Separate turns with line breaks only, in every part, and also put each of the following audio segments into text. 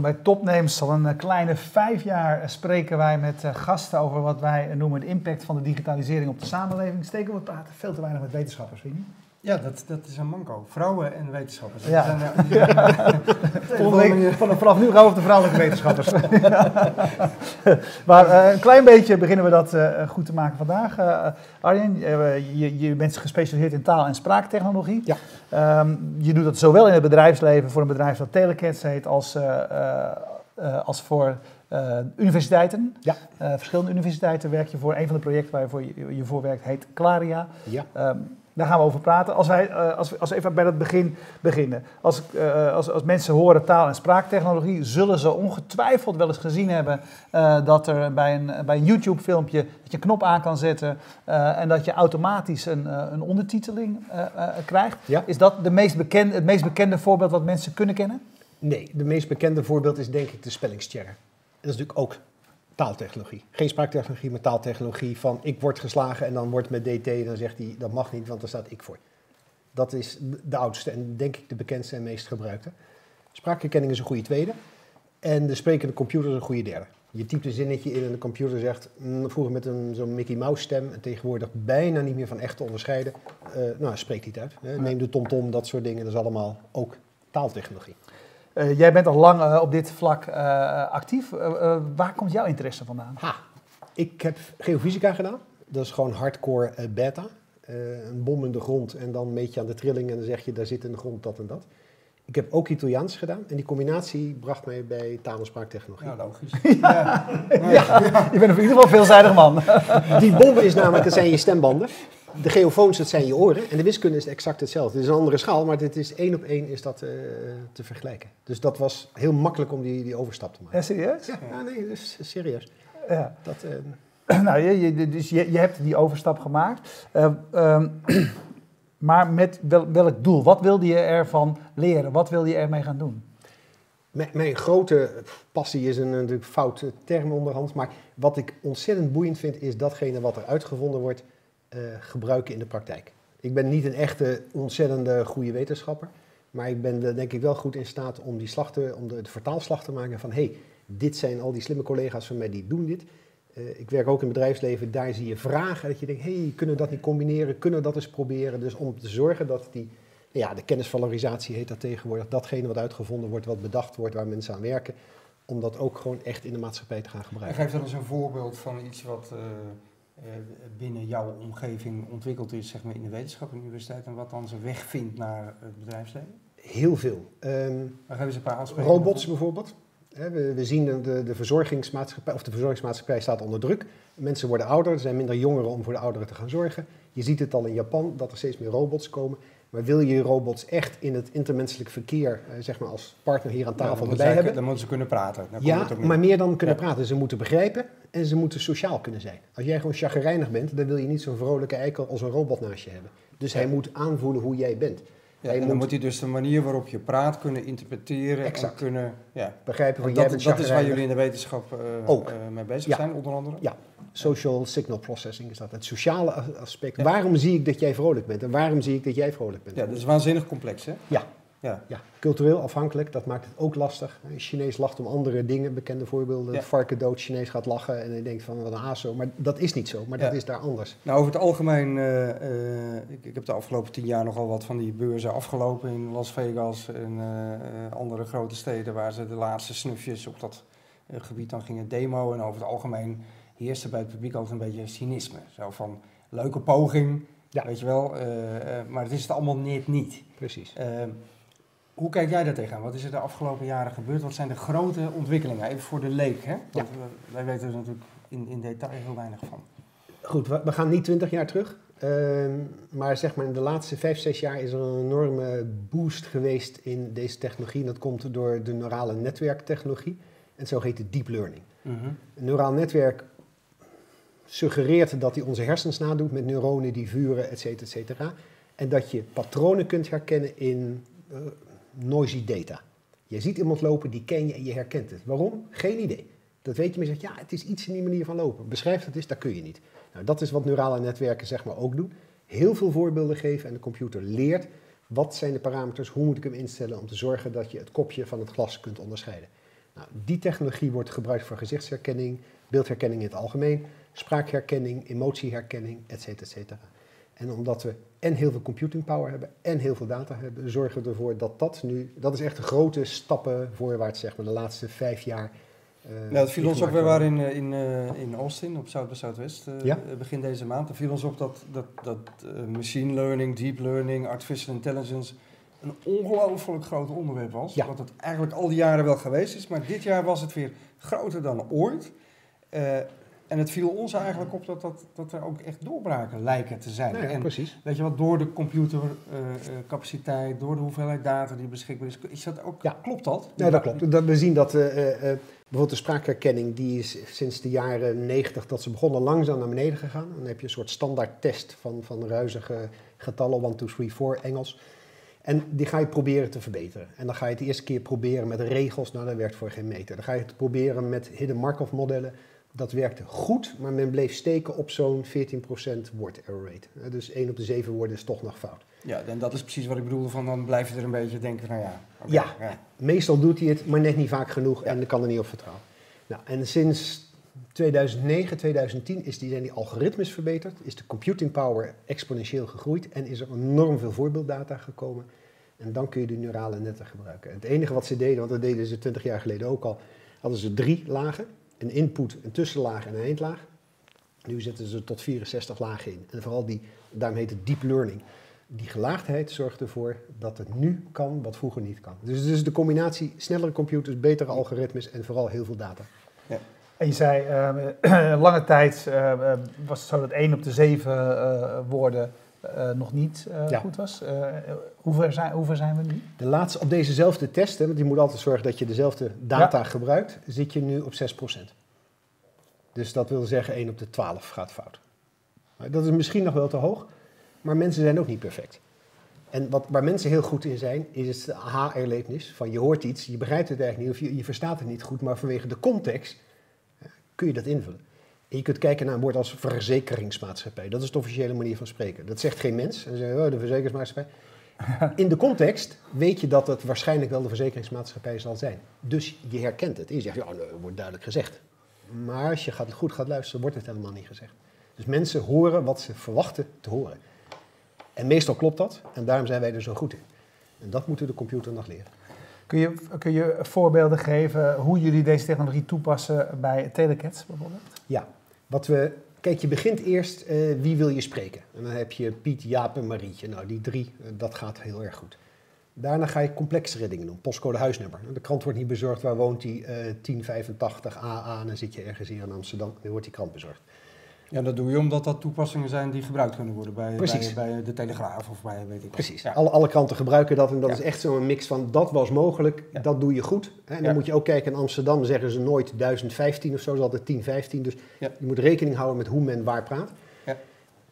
Bij Topnames. Al een eh, kleine vijf jaar spreken wij met eh, gasten over wat wij noemen de impact van de digitalisering op de samenleving. Steken we praten veel te weinig met wetenschappers, vind?
Ja, dat, dat is een manco. Vrouwen en wetenschappers.
Ja.
Zijn,
week, vanaf, vanaf nu gaan we op de vrouwelijke wetenschappers. maar eh, een klein beetje beginnen we dat eh, goed te maken vandaag. Eh, Arjen, je, je bent gespecialiseerd in taal- en spraaktechnologie.
Ja.
Ehm, je doet dat zowel in het bedrijfsleven voor een bedrijf dat Telecats heet, als, eh, eh, eh, als voor eh, universiteiten.
Ja.
Eh, verschillende universiteiten werk je voor. Een van de projecten waar je voor, je, je voor werkt heet Claria.
Ja.
Ehm, daar gaan we over praten. Als, wij, eh, als, we, als we even bij het begin beginnen. Als, eh, als, als mensen horen taal- en spraaktechnologie, zullen ze ongetwijfeld wel eens gezien hebben eh, dat er bij een, bij een YouTube-filmpje dat je een knop aan kan zetten en dat je automatisch een, een ondertiteling krijgt.
Ja.
Is dat de meest bekende, het meest bekende voorbeeld wat mensen kunnen kennen?
Nee, de meest bekende voorbeeld is denk ik de spellingschecker. Dat is natuurlijk ook taaltechnologie. Geen spraaktechnologie, maar taaltechnologie van ik word geslagen en dan wordt met DT en dan zegt hij dat mag niet, want daar staat ik voor. Dat is de oudste en denk ik de bekendste en meest gebruikte. Spraakherkenning is een goede tweede en de sprekende computer is een goede derde. Je typt een zinnetje in en de computer zegt, mm, vroeger met een, zo'n Mickey Mouse stem en tegenwoordig bijna niet meer van echt te onderscheiden. Eh, nou, spreekt hij het uit. Hè. Neem de TomTom, dat soort dingen, dat is allemaal ook taaltechnologie.
Eh, jij bent al lang eh, op dit vlak eh, actief. Waar komt jouw interesse vandaan?
Ha, ik heb geofysica gedaan. Dat is gewoon hardcore beta. Eh, een bom in de grond en dan meet je aan de trilling en dan zeg je daar zit in de grond dat en dat. Ik heb ook Italiaans gedaan en die combinatie bracht mij bij taal- en spraaktechnologie.
ja, logisch. Ja.
Je bent in ieder geval een veelzijdig man.
Die bommen is namelijk, dat zijn je stembanden. De geofoons, dat zijn je oren. En de wiskunde is exact hetzelfde. Het is een andere schaal, maar dit is één op één is dat eh, te vergelijken. Dus dat was heel makkelijk om die, die overstap te maken.
Ja, serieus?
Ja, ja, nee, dat is serieus.
Ja.
Dat, eh,
Nou, je, je- dus je, je hebt die overstap gemaakt. Eh, ehm, maar met wel, welk doel? Wat wilde je ervan leren? Wat wilde je ermee gaan doen?
Mijn, mijn grote passie is een natuurlijk foute term onderhand, maar wat ik ontzettend boeiend vind is datgene wat er uitgevonden wordt gebruiken in de praktijk. Ik ben niet een echte ontzettende goede wetenschapper, maar ik ben eh, denk ik wel goed in staat om die slag om de, vertaalslag te maken van hé, hey, dit zijn al die slimme collega's van mij die doen dit. Eh, ik werk ook in het bedrijfsleven, daar zie je vragen dat je denkt, hé, hey, kunnen we dat niet combineren, kunnen we dat eens proberen? Dus om te zorgen dat die ja, de kennisvalorisatie heet dat tegenwoordig. Datgene wat uitgevonden wordt, wat bedacht wordt, waar mensen aan werken. Om dat ook gewoon echt in de maatschappij te gaan
En
gebruiken.
geef dan eens een voorbeeld van iets wat eh, eh, binnen jouw omgeving ontwikkeld is, zeg maar in de wetenschap en de universiteit, en wat dan zijn weg vindt naar het bedrijfsleven.
Heel veel.
Dan geven ze een paar aanspreken.
robots bijvoorbeeld. We, we zien de, de verzorgingsmaatschappij, of de verzorgingsmaatschappij staat onder druk. Mensen worden ouder, er zijn minder jongeren om voor de ouderen te gaan zorgen. Je ziet het al in Japan, dat er steeds meer robots komen. Maar wil je robots echt in het intermenselijk verkeer, eh, zeg maar als partner hier aan tafel erbij
ze,
hebben?
dan moeten ze kunnen praten. Dan
Ja, maar meer dan kunnen
Ja.
praten. Ze moeten begrijpen en ze moeten sociaal kunnen zijn. Als jij gewoon chagrijnig bent, dan wil je niet zo'n vrolijke eikel als een robot naast je hebben. Dus hij moet aanvoelen hoe jij bent.
Ja, en dan
moet-
moet hij dus de manier waarop je praat kunnen interpreteren
Exact.
en kunnen... Ja.
Begrijpen van jij
dat,
bent
dat is waar jullie in de wetenschap eh,
Ook.
eh, mee bezig
Ja.
zijn, onder andere.
Ja, social signal processing is dat. Het sociale aspect. Waarom zie ik dat jij vrolijk bent en waarom zie ik dat jij vrolijk bent?
Ja, dat is waanzinnig complex, hè?
Ja.
Ja.
Ja, cultureel afhankelijk, dat maakt het ook lastig. Een Chinees lacht om andere dingen, bekende voorbeelden.
Ja.
Het varken dood, Chinees gaat lachen en je denkt van wat een aso. Maar dat is niet zo, maar dat is daar anders.
Nou, over het algemeen, eh, eh, ik, ik heb de afgelopen tien jaar nogal wat van die beurzen afgelopen in Las Vegas en eh, andere grote steden waar ze de laatste snufjes op dat gebied dan gingen demo. En over het algemeen heerste bij het publiek altijd een beetje cynisme. Zo van, leuke poging, weet je wel, maar het is het allemaal net niet.
Precies.
Hoe kijk jij daar tegenaan? Wat is er de afgelopen jaren gebeurd? Wat zijn de grote ontwikkelingen? Even voor de leek, hè? Want we- wij weten er natuurlijk in, in detail heel weinig van.
Goed, we, we gaan niet twintig jaar terug. Ehm, maar zeg maar in de laatste vijf, zes jaar is er een enorme boost geweest in deze technologie. En dat komt door de neurale netwerktechnologie. En zo heet het deep learning. Een neuraal netwerk suggereert dat hij onze hersens nadoet met neuronen die vuren, et cetera, et cetera. En dat je patronen kunt herkennen in eh, noisy data. Je ziet iemand lopen, die ken je en je herkent het. Waarom? Geen idee. Dat weet je, maar je zegt, ja, het is iets in die manier van lopen. Beschrijf dat eens, dat kun je niet. Nou, dat is wat neurale netwerken zeg maar ook doen. Heel veel voorbeelden geven en de computer leert wat zijn de parameters, hoe moet ik hem instellen om te zorgen dat je het kopje van het glas kunt onderscheiden. Nou, die technologie wordt gebruikt voor gezichtsherkenning, beeldherkenning in het algemeen, spraakherkenning, emotieherkenning, et cetera. En omdat we en heel veel computing power hebben en heel veel data hebben, zorgen we ervoor dat dat nu, dat is echt de grote stappen voorwaarts, zeg maar, de laatste vijf jaar.
uh, nou, dat viel ons ook, we waren in, in, uh, in Austin, op Zuid bij Zuidwest, uh,
ja?
begin deze maand. Er viel ons op dat, dat, dat machine learning, deep learning, artificial intelligence een ongelooflijk groot onderwerp was.
Ja.
Wat het eigenlijk al die jaren wel geweest is, maar dit jaar was het weer groter dan ooit. En het viel ons eigenlijk op dat, dat, dat er ook echt doorbraken lijken te zijn.
Nou ja,
en
precies.
weet je wat, door de computercapaciteit, door de hoeveelheid data die beschikbaar is, is dat ook,
Ja.
klopt dat?
Nee, dat klopt. Dat, we zien dat eh, eh, eh, bijvoorbeeld de spraakherkenning, die is sinds de jaren 90 dat ze begonnen langzaam naar beneden gegaan. Dan heb je een soort standaard test van, van ruizige getallen, 1, 2, 3, 4 Engels. En die ga je proberen te verbeteren. En dan ga je het de eerste keer proberen met regels, nou dat werkt voor geen meter. Dan ga je het proberen met hidden Markov modellen. Dat werkte goed, maar men bleef steken op zo'n 14% word error rate. Eh, Dus 1 op de 7 woorden is toch nog fout.
Ja, en dat is precies wat ik bedoelde van dan blijf je er een beetje denken, nou ja.
Ja. Meestal doet hij het, maar net niet vaak genoeg en dan kan er niet op vertrouwen. Nou, en sinds 2009, 2010 is die, zijn die algoritmes verbeterd, is de computing power exponentieel gegroeid en is er enorm veel voorbeelddata gekomen. En dan kun je de neurale netten gebruiken. En het enige wat ze deden, want dat deden ze 20 jaar geleden ook al, hadden ze drie lagen. Een input, een tussenlaag en een eindlaag. Nu zetten ze er tot 64 lagen in. En vooral die, daarom heet het deep learning. Die gelaagdheid zorgt ervoor dat het nu kan wat vroeger niet kan. Dus het is de combinatie snellere computers, betere algoritmes en vooral heel veel data.
En je zei, eh, lange tijd eh, was het zo dat 1 op de 7 uh, woorden uh, nog niet uh,
Ja.
goed was. Uh, hoe, ver zijn, hoe ver zijn we nu?
De laatste, op dezezelfde testen, want je moet altijd zorgen dat je dezelfde data gebruikt, zit je nu op 6%. Dus dat wil zeggen 1 op de 12 gaat fout. Dat is misschien nog wel te hoog, maar mensen zijn ook niet perfect. En wat, waar mensen heel goed in zijn, is het aha-erlevenis. Van je hoort iets, je begrijpt het eigenlijk niet of je, je verstaat het niet goed, maar vanwege de context eh, kun je dat invullen. En je kunt kijken naar een woord als verzekeringsmaatschappij. Dat is de officiële manier van spreken. Dat zegt geen mens. En zeggen, oh, de verzekeringsmaatschappij. In de context weet je dat het waarschijnlijk wel de verzekeringsmaatschappij zal zijn. Dus je herkent het. En je zegt, ja, nou, dat wordt duidelijk gezegd. Maar als je gaat, goed gaat luisteren, wordt het helemaal niet gezegd. Dus mensen horen wat ze verwachten te horen. En meestal klopt dat. En daarom zijn wij er zo goed in. En dat moeten de computer nog leren.
Kun je, kun je voorbeelden geven hoe jullie deze technologie toepassen bij telecats bijvoorbeeld?
Ja, wat we Kijk, je begint eerst uh, wie wil je spreken. En dan heb je Piet, Jaap en Marietje. Nou, die drie, uh, dat gaat heel erg goed. Daarna ga je complexere dingen doen. Postcode huisnummer. De krant wordt niet bezorgd. Waar woont die? Uh, 1085 AA. En dan zit je ergens hier in Amsterdam. Dan wordt die krant bezorgd.
Ja, dat doe je omdat dat toepassingen zijn die gebruikt kunnen worden bij, bij, bij, de Telegraaf of bij weet ik
Precies.
Ja.
Alle, alle kranten gebruiken dat en dat
Ja.
is echt zo'n mix van dat was mogelijk,
Ja.
dat doe je goed. Hè. En dan moet je ook kijken, in Amsterdam zeggen ze nooit 1015 of zo, is altijd 1015. Dus je moet rekening houden met hoe men waar praat.
Ja.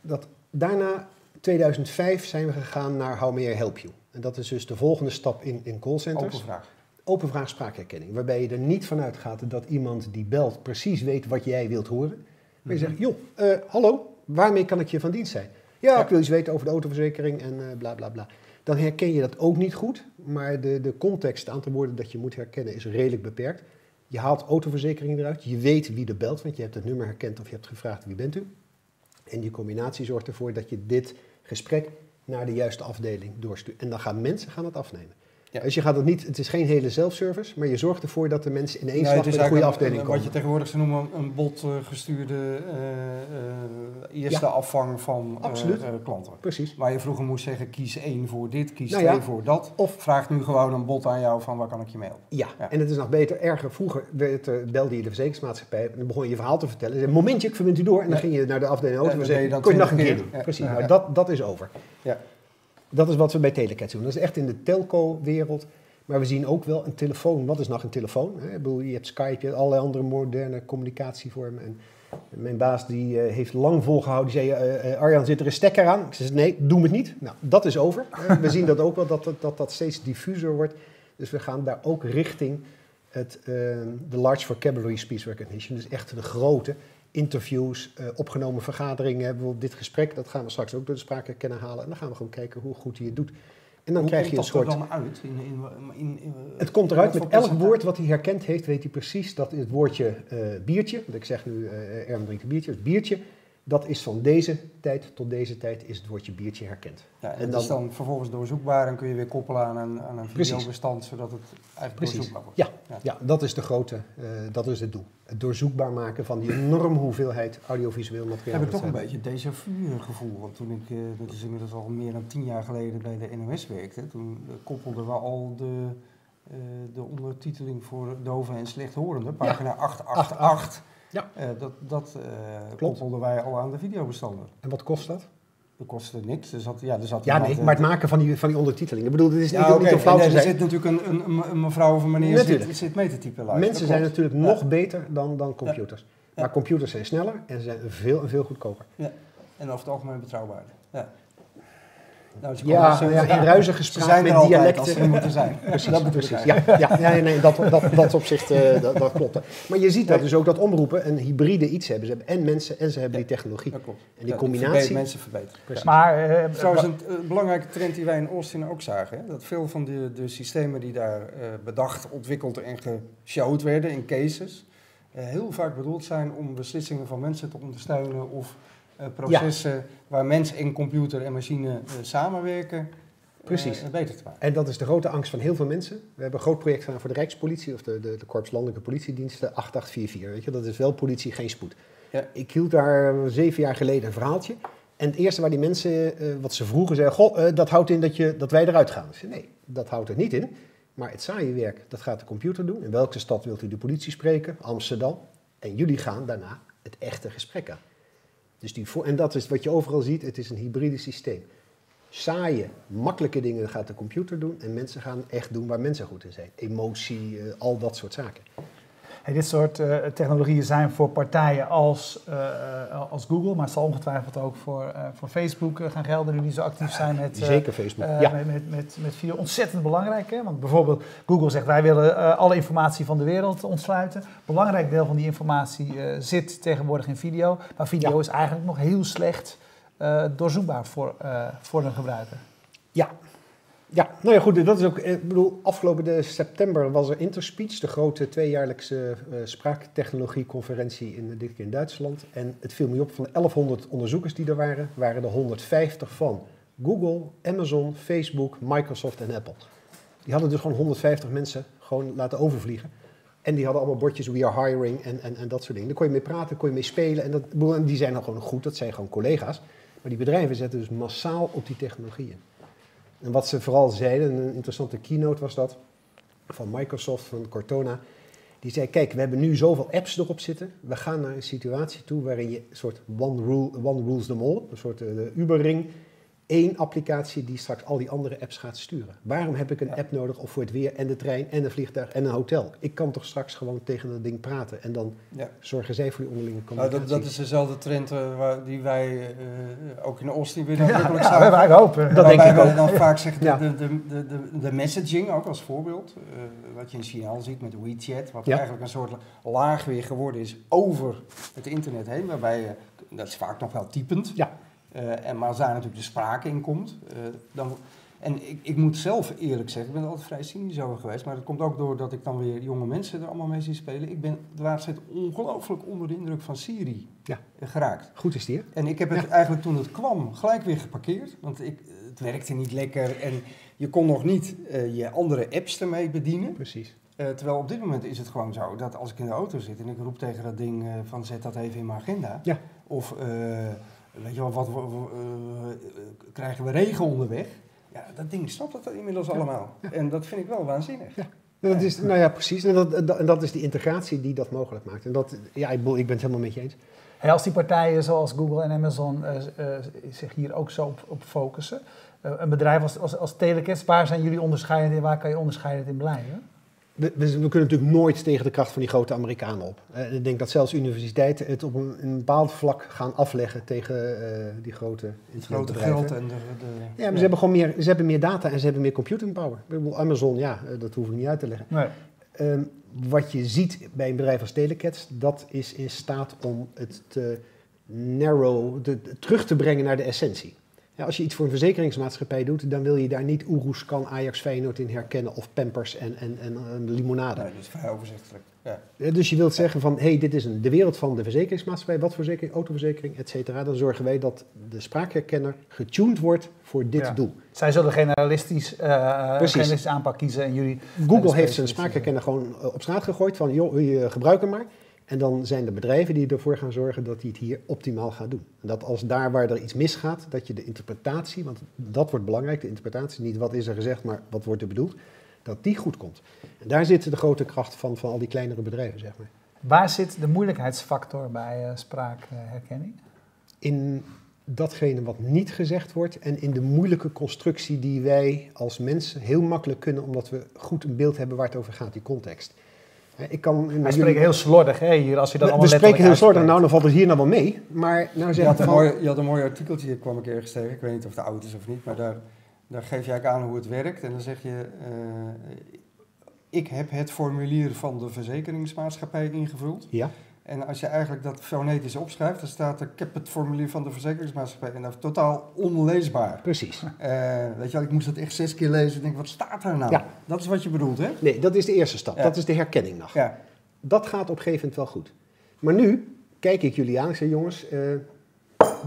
Dat, daarna, 2005, zijn we gegaan naar How May I Help You. En dat is dus de volgende stap in, in callcenters.
Open vraag.
Open vraag spraakherkenning. Waarbij je er niet vanuit gaat dat iemand die belt precies weet wat jij wilt horen. Maar je zegt, joh, eh, hallo, waarmee kan ik je van dienst zijn? Ja,
Ja.
ik wil iets weten over de autoverzekering en eh, bla bla bla. Dan herken je dat ook niet goed, maar de, de context, het aantal woorden dat je moet herkennen, is redelijk beperkt. Je haalt autoverzekering eruit, je weet wie er belt, want je hebt het nummer herkend of je hebt gevraagd wie bent u. En die combinatie zorgt ervoor dat je dit gesprek naar de juiste afdeling doorstuurt. En dan gaan mensen gaan het afnemen.
Ja.
Dus je gaat het niet, het is geen hele self-service, maar je zorgt ervoor dat de mensen in één slag bij de goede afdeling
een-
komen.
Wat je tegenwoordig zou noemen een bot eh, gestuurde eh, eh, eerste
Ja.
afvang van
Absoluut.
klanten.
Precies.
Waar je vroeger moest zeggen, kies één voor dit, kies
Nou
twee
ja.
voor dat.
Of-
vraagt nu gewoon een bot aan jou van waar kan ik je mailen.
Ja.
Ja.
en het is nog beter. Erger, vroeger werd, er- belde je de verzekeringsmaatschappij en dan begon je je verhaal te vertellen. Een momentje, ik verbind u door. En dan ging je naar de afdeling auto en
dan
kon je nog een
20
keer doen. Precies, maar dat, dat is over.
Ja.
Dat is wat we bij Telecat doen. Dat is echt in de telco-wereld. Maar we zien ook wel een telefoon. Wat is nog een telefoon? hè? Ik bedoel, je hebt Skype, je hebt allerlei andere moderne communicatievormen. En mijn baas die eh, heeft lang volgehouden. Die zei, eh, eh, Arjan, zit er een stekker aan? Ik zei, nee, doe het niet. Nou, dat is over. We zien dat ook wel, dat dat, dat steeds diffuser wordt. Dus we gaan daar ook richting het, de large vocabulary speech recognition. Dus echt de grote interviews, eh, opgenomen vergaderingen. Bijvoorbeeld dit gesprek, dat gaan we straks ook door de spraakherkenner halen. En dan gaan we gewoon kijken hoe goed hij het doet. En dan
Hoe
krijg je een
er
soort...
dan uit? In, in, in, in-
Het komt eruit met elk woord wat hij herkend heeft, weet hij precies dat het woordje eh, biertje, want ik zeg nu eh Erwin drinkt een biertje, dus biertje, dat is van deze tijd tot deze tijd is het woordje biertje herkend.
Ja, en
En
dat is
dan-
vervolgens doorzoekbaar en kun je weer koppelen aan een, aan een videobestand, zodat het eigenlijk
Precies.
doorzoekbaar wordt.
Ja,
Ja.
ja, dat is de grote, eh, dat is het doel. Het doorzoekbaar maken van die enorme hoeveelheid audiovisueel materiaal.
heb ik toch een beetje eh, gevoel. Want toen ik, eh, dat is inmiddels al meer dan tien jaar geleden bij de NOS werkte, toen eh, koppelden we al de, de ondertiteling voor doven en slechthorenden, pagina 888.
Ja.
Eh, dat dat eh, koppelden wij al aan de videobestanden.
En wat kost dat?
Dat kostte niks. Er zat, ja, er zat
Ja, nee,
eh,
maar het maken van die, van die ondertiteling. Ik bedoel, dit is niet,
Ja,
niet
oké.
om flauw
En
te
Er
zijn.
zit natuurlijk een, een, een mevrouw of een meneer zit, zit mee te typen.
Mensen zijn natuurlijk
Ja.
nog beter dan, dan computers.
Ja.
Maar computers zijn sneller en ze zijn veel en veel goedkoper.
En over het algemeen betrouwbaarder. Ja. Nou, ze
Ja,
ze-
ja, in ruizige spraak
zijn
met
er altijd
dialecten.
als ze er moeten zijn.
Precies,
dat
precies. Ja, ja, ja, nee, dat, dat, dat opzicht, eh, dat, dat klopt. Maar je ziet dat dus ook dat omroepen een hybride iets hebben. Ze hebben en mensen en ze hebben die technologie.
Dat klopt.
En die
Ja,
combinatie-
verbeter- mensen verbeteren.
Precies.
Maar eh,
Trouwens, een eh, belangrijke trend die wij in Austin ook zagen. Hè, dat veel van de, de systemen die daar eh, bedacht, ontwikkeld en geshowd werden in cases, eh, heel vaak bedoeld zijn om beslissingen van mensen te ondersteunen of eh, processen waar mens en computer en machine eh, samenwerken, eh,
Precies.
beter te maken.
En dat is de grote angst van heel veel mensen. We hebben een groot project gedaan voor de Rijkspolitie of de, de, de Korps Landelijke Politiediensten 8844. Weet je, dat is wel politie, geen spoed.
Ja.
Ik hield daar zeven jaar geleden een verhaaltje. En het eerste waar die mensen, wat ze vroegen, zeiden: Goh, dat houdt in dat, je, dat wij eruit gaan. Zei: Nee, dat houdt er niet in. Maar het saaie werk, dat gaat de computer doen. In welke stad wilt u de politie spreken? Amsterdam. En jullie gaan daarna het echte gesprek aan. Dus die en dat is wat je overal ziet: het is een hybride systeem. Saaie, makkelijke dingen gaat de computer doen. En mensen gaan echt doen waar mensen goed in zijn. Emotie, eh, al dat soort zaken.
Hey, dit soort eh, technologieën zijn voor partijen als, eh, eh, als Google, maar het zal ongetwijfeld ook voor, voor Facebook gaan gelden, nu die zo actief zijn met,
Zeker Facebook. ja.
met, met, met, met video. Ontzettend belangrijk, hè? want bijvoorbeeld Google zegt wij willen alle informatie van de wereld ontsluiten. Belangrijk deel van die informatie zit tegenwoordig in video, maar video
Ja.
is eigenlijk nog heel slecht doorzoekbaar voor, voor een gebruiker.
Ja. Ja, nou ja, goed, dat is ook, eh, ik bedoel, afgelopen september was er Interspeech, de grote tweejaarlijkse eh spraaktechnologieconferentie in, dit keer in Duitsland. En het viel me op, van de 1100 onderzoekers die er waren, waren er 150 van Google, Amazon, Facebook, Microsoft en Apple. Die hadden dus gewoon 150 mensen gewoon laten overvliegen. En die hadden allemaal bordjes, we are hiring en, en, en dat soort dingen. Daar kon je mee praten, kon je mee spelen. En, dat, die zijn dan gewoon goed, dat zijn gewoon collega's. Maar die bedrijven zetten dus massaal op die technologieën. En wat ze vooral zeiden, een interessante keynote was dat, van Microsoft, van Cortona. Die zei, kijk, we hebben nu zoveel apps erop zitten. We gaan naar een situatie toe waarin je een soort one, rule, one rules them all, een soort uh, Uber-ring, één applicatie die straks al die andere apps gaat sturen. Waarom heb ik een
Ja.
app nodig of voor het weer en de trein en een vliegtuig en een hotel? Ik kan toch straks gewoon tegen dat ding praten en dan
Ja.
zorgen zij voor die onderlinge
Nou,
communicatie.
dat, dat is dezelfde trend eh, waar, die wij eh, ook in Austin weer
Ja,
nadrukkelijk
ja,
zagen.
wij hopen.
Dat denk ik ook.
dan vaak zeggen, de, de, de, de, messaging ook als voorbeeld, eh, wat je in China ziet met WeChat, wat eigenlijk een soort laag weer geworden is over het internet heen, waarbij je, dat is vaak nog wel typend,
Ja.
Eh, en, maar als daar natuurlijk de sprake in komt, eh, dan... En ik, ik moet zelf eerlijk zeggen, ik ben altijd vrij cynisch over geweest, maar dat komt ook doordat ik dan weer jonge mensen er allemaal mee zie spelen. Ik ben de laatste tijd ongelooflijk onder de indruk van Siri
Ja.
eh, geraakt.
Goed is die, hè?
En ik heb het eigenlijk toen het kwam gelijk weer geparkeerd. Want ik, het werkte niet lekker en je kon nog niet je andere apps ermee bedienen.
Precies.
Terwijl op dit moment is het gewoon zo dat als ik in de auto zit en ik roep tegen dat ding van zet dat even in mijn agenda.
Ja.
Of weet je wel, wat, eh, krijgen we regen onderweg? Ja, dat ding snapt dat inmiddels allemaal. En dat vind ik wel waanzinnig.
Ja. Dat is, nou ja, precies. En dat, dat, en dat is die integratie die dat mogelijk maakt. En dat, ja, ik, ik ben het helemaal met je eens.
Hey, als die partijen zoals Google en Amazon eh, eh, zich hier ook zo op, op focussen, een bedrijf als, als, als Telecast, waar zijn jullie onderscheidend in, waar kan je onderscheidend in blijven?
We, we, kunnen natuurlijk nooit tegen de kracht van die grote Amerikanen op. Eh, ik denk dat zelfs universiteiten het op een, een bepaald vlak gaan afleggen tegen eh, die grote
Het grote geld en de... de
Ja, maar ze hebben gewoon meer, ze hebben meer data en ze hebben meer computing power. Ik bedoel, Amazon, ja, eh, dat hoef ik niet uit te leggen.
Nee.
Ehm, wat je ziet bij een bedrijf als Telecats, dat is in staat om het te narrow, de, de- terug te brengen naar de essentie. Ja, als je iets voor een verzekeringsmaatschappij doet, dan wil je daar niet Oeroeskan, Ajax, Feyenoord in herkennen of Pampers en, en, en, en limonade.
Nee, dat is vrij overzichtelijk. Ja.
Dus je wilt zeggen van, hé, hey, dit is een, de wereld van de verzekeringsmaatschappij, wat voor verzekering, autoverzekering, et cetera. Dan zorgen wij dat de spraakherkenner getuned wordt voor dit
Ja.
doel.
Zij zullen generalistisch, generalistisch aanpak kiezen en jullie...
Google heeft zijn spraakherkenner gewoon eh, op straat gegooid van, joh, gebruik hem maar. En dan zijn er bedrijven die ervoor gaan zorgen dat hij het hier optimaal gaat doen. En dat als daar waar er iets misgaat, dat je de interpretatie, want dat wordt belangrijk, de interpretatie, niet wat is er gezegd, maar wat wordt er bedoeld, dat die goed komt. En daar zit de grote kracht van, van al die kleinere bedrijven, zeg maar.
Waar zit de moeilijkheidsfactor bij eh, spraakherkenning?
in datgene wat niet gezegd wordt en in de moeilijke constructie die wij als mensen heel makkelijk kunnen, omdat we goed een beeld hebben waar het over gaat, die context. Ik kan,
We
jullie-
spreken heel slordig, hè, hier, als je dat
we, we
allemaal
spreken heel slordig, nou dan valt het hier nou wel mee, maar nou
Je,
zeg
had
ik
een
van,
mooi, je had een mooi artikeltje, hier kwam ik ergens tegen. Ik weet niet of het oud is of niet, maar daar, daar geef je eigenlijk aan hoe het werkt. En dan zeg je, eh, ik heb het formulier van de verzekeringsmaatschappij ingevuld.
ja,
En als je eigenlijk dat fonetisch opschrijft, dan staat er, ik heb het formulier van de verzekeringsmaatschappij. En dat is totaal onleesbaar.
precies.
Eh, weet je wel, ik moest dat echt zes keer lezen en denk, wat staat daar nou?
Ja.
Dat is wat je bedoelt, hè?
Nee, dat is de eerste stap,
Ja.
dat is de herkenning nog.
Ja.
Dat gaat op een gegeven moment wel goed. Maar nu kijk ik jullie aan, ik zeg jongens, eh,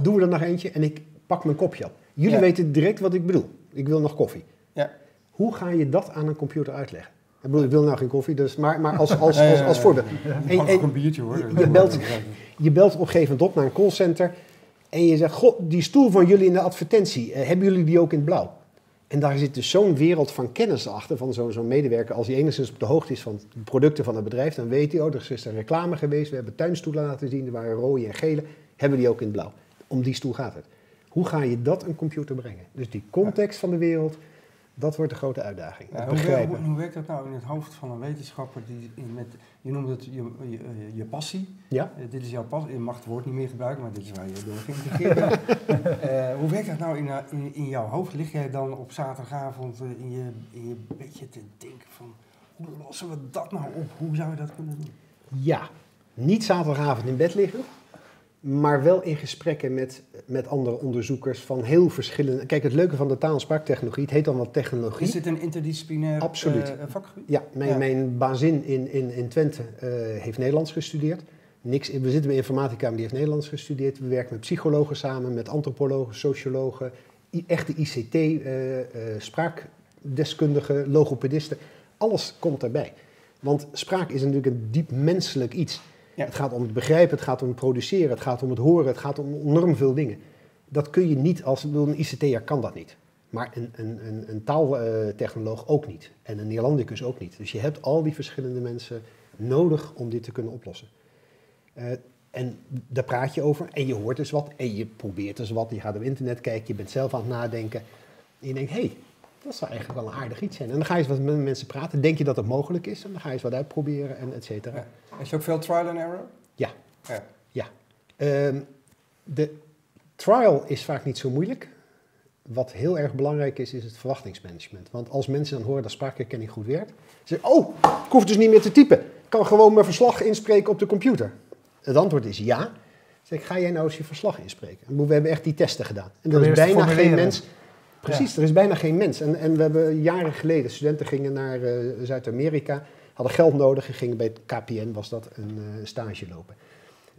doen we er nog eentje en ik pak mijn kopje op. Jullie weten direct wat ik bedoel. Ik wil nog koffie.
Ja.
Hoe ga je dat aan een computer uitleggen? Ik bedoel, ik wil nou geen koffie, dus, maar, maar als, als, als, voorbeeld. En- en-
een biertje hoor.
je belt- je belt op een gegeven moment op naar een callcenter en je zegt, goh, die stoel van jullie in de advertentie, eh, hebben jullie die ook in het blauw? En daar zit dus zo'n wereld van kennis achter van zo'n medewerker. Als hij enigszins op de hoogte is van de producten van het bedrijf, dan weet hij, oh, er is een reclame geweest, we hebben tuinstoelen laten zien, er waren rode en gele, hebben die ook in het blauw. Om die stoel gaat het. Hoe ga je dat een computer brengen? Dus die context van de wereld, dat wordt de grote uitdaging.
Ja, hoe, werkt dat nou in het hoofd van een wetenschapper die met, je noemt het je, je, passie.
Ja?
Eh, dit is jouw passie. Je mag het woord niet meer gebruiken, maar dit is waar je door geïntegreerd bent. Eh, hoe werkt dat nou in, eh, in, in jouw hoofd? Lig jij dan op zaterdagavond in, je, in je bedje te denken van, hoe lossen we dat nou op? Hoe zou je dat kunnen doen?
Ja, niet zaterdagavond in bed liggen, maar wel in gesprekken met, met andere onderzoekers van heel verschillende... Kijk, het leuke van de taal- en spraaktechnologie, het heet dan wel technologie.
Is dit een interdisciplinair
Absoluut.
eh, vakgebied?
Ja, mijn,
Ja.
mijn bazin in, in, in Twente eh, heeft Nederlands gestudeerd. Niks, we zitten bij informatica, maar die heeft Nederlands gestudeerd. We werken met psychologen samen, met antropologen, sociologen, echte ICT, eh, eh, spraakdeskundigen, logopedisten. Alles komt daarbij. Want spraak is natuurlijk een diep menselijk iets.
Ja.
Het gaat om het begrijpen, het gaat om het produceren, het gaat om het horen, het gaat om enorm veel dingen. Dat kun je niet als een ICT'er kan dat niet. Maar een, een, een, een taaltechnoloog ook niet. En een Neerlandicus ook niet. Dus je hebt al die verschillende mensen nodig om dit te kunnen oplossen. Eh, en daar praat je over en je hoort dus wat en je probeert dus wat. Je gaat op internet kijken, je bent zelf aan het nadenken. En je denkt, hé, hey, dat zou eigenlijk wel een aardig iets zijn. En dan ga je eens wat met mensen praten. Denk je dat het mogelijk is? En dan ga je eens wat uitproberen en et cetera.
Ja. Is je ook veel trial and error?
Ja.
Ja.
Ja. Ehm, de trial is vaak niet zo moeilijk. Wat heel erg belangrijk is, is het verwachtingsmanagement. Want als mensen dan horen dat spraakherkenning goed werkt, zeggen oh, ik hoef dus niet meer te typen. Ik kan gewoon mijn verslag inspreken op de computer. Het antwoord is ja. Dan zeg ik, ga jij nou eens je verslag inspreken? En we hebben echt die testen gedaan. En er is bijna geen mens... Precies, er is bijna geen mens. En, en we hebben jaren geleden, studenten gingen naar eh, Zuid-Amerika, hadden geld nodig en gingen bij het KPN, was dat, een eh, stage lopen.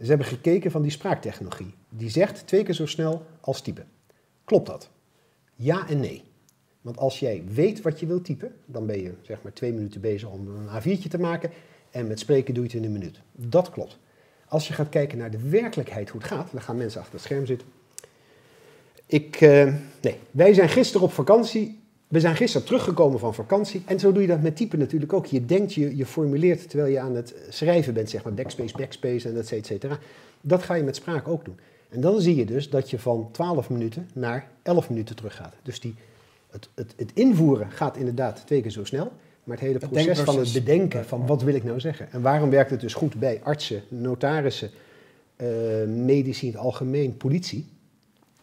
Ze hebben gekeken van die spraaktechnologie. Die zegt twee keer zo snel als typen. Klopt dat? Ja en nee. Want als jij weet wat je wilt typen, dan ben je zeg maar twee minuten bezig om een A4'tje te maken. En met spreken doe je het in een minuut. Dat klopt. Als je gaat kijken naar de werkelijkheid, hoe het gaat, dan gaan mensen achter het scherm zitten. Ik, eh, nee, wij zijn gisteren op vakantie. We zijn gisteren teruggekomen van vakantie. En zo doe je dat met typen natuurlijk ook. Je denkt, je, je formuleert terwijl je aan het schrijven bent, zeg maar backspace, backspace en et cetera. Dat ga je met spraak ook doen. En dan zie je dus dat je van 12 minuten naar 11 minuten teruggaat. Dus die, het, het, het invoeren gaat inderdaad twee keer zo snel. Maar het hele
Het
proces van het bedenken van wat wil ik nou zeggen. En waarom werkt het dus goed bij artsen, notarissen, eh, medici in het algemeen, politie.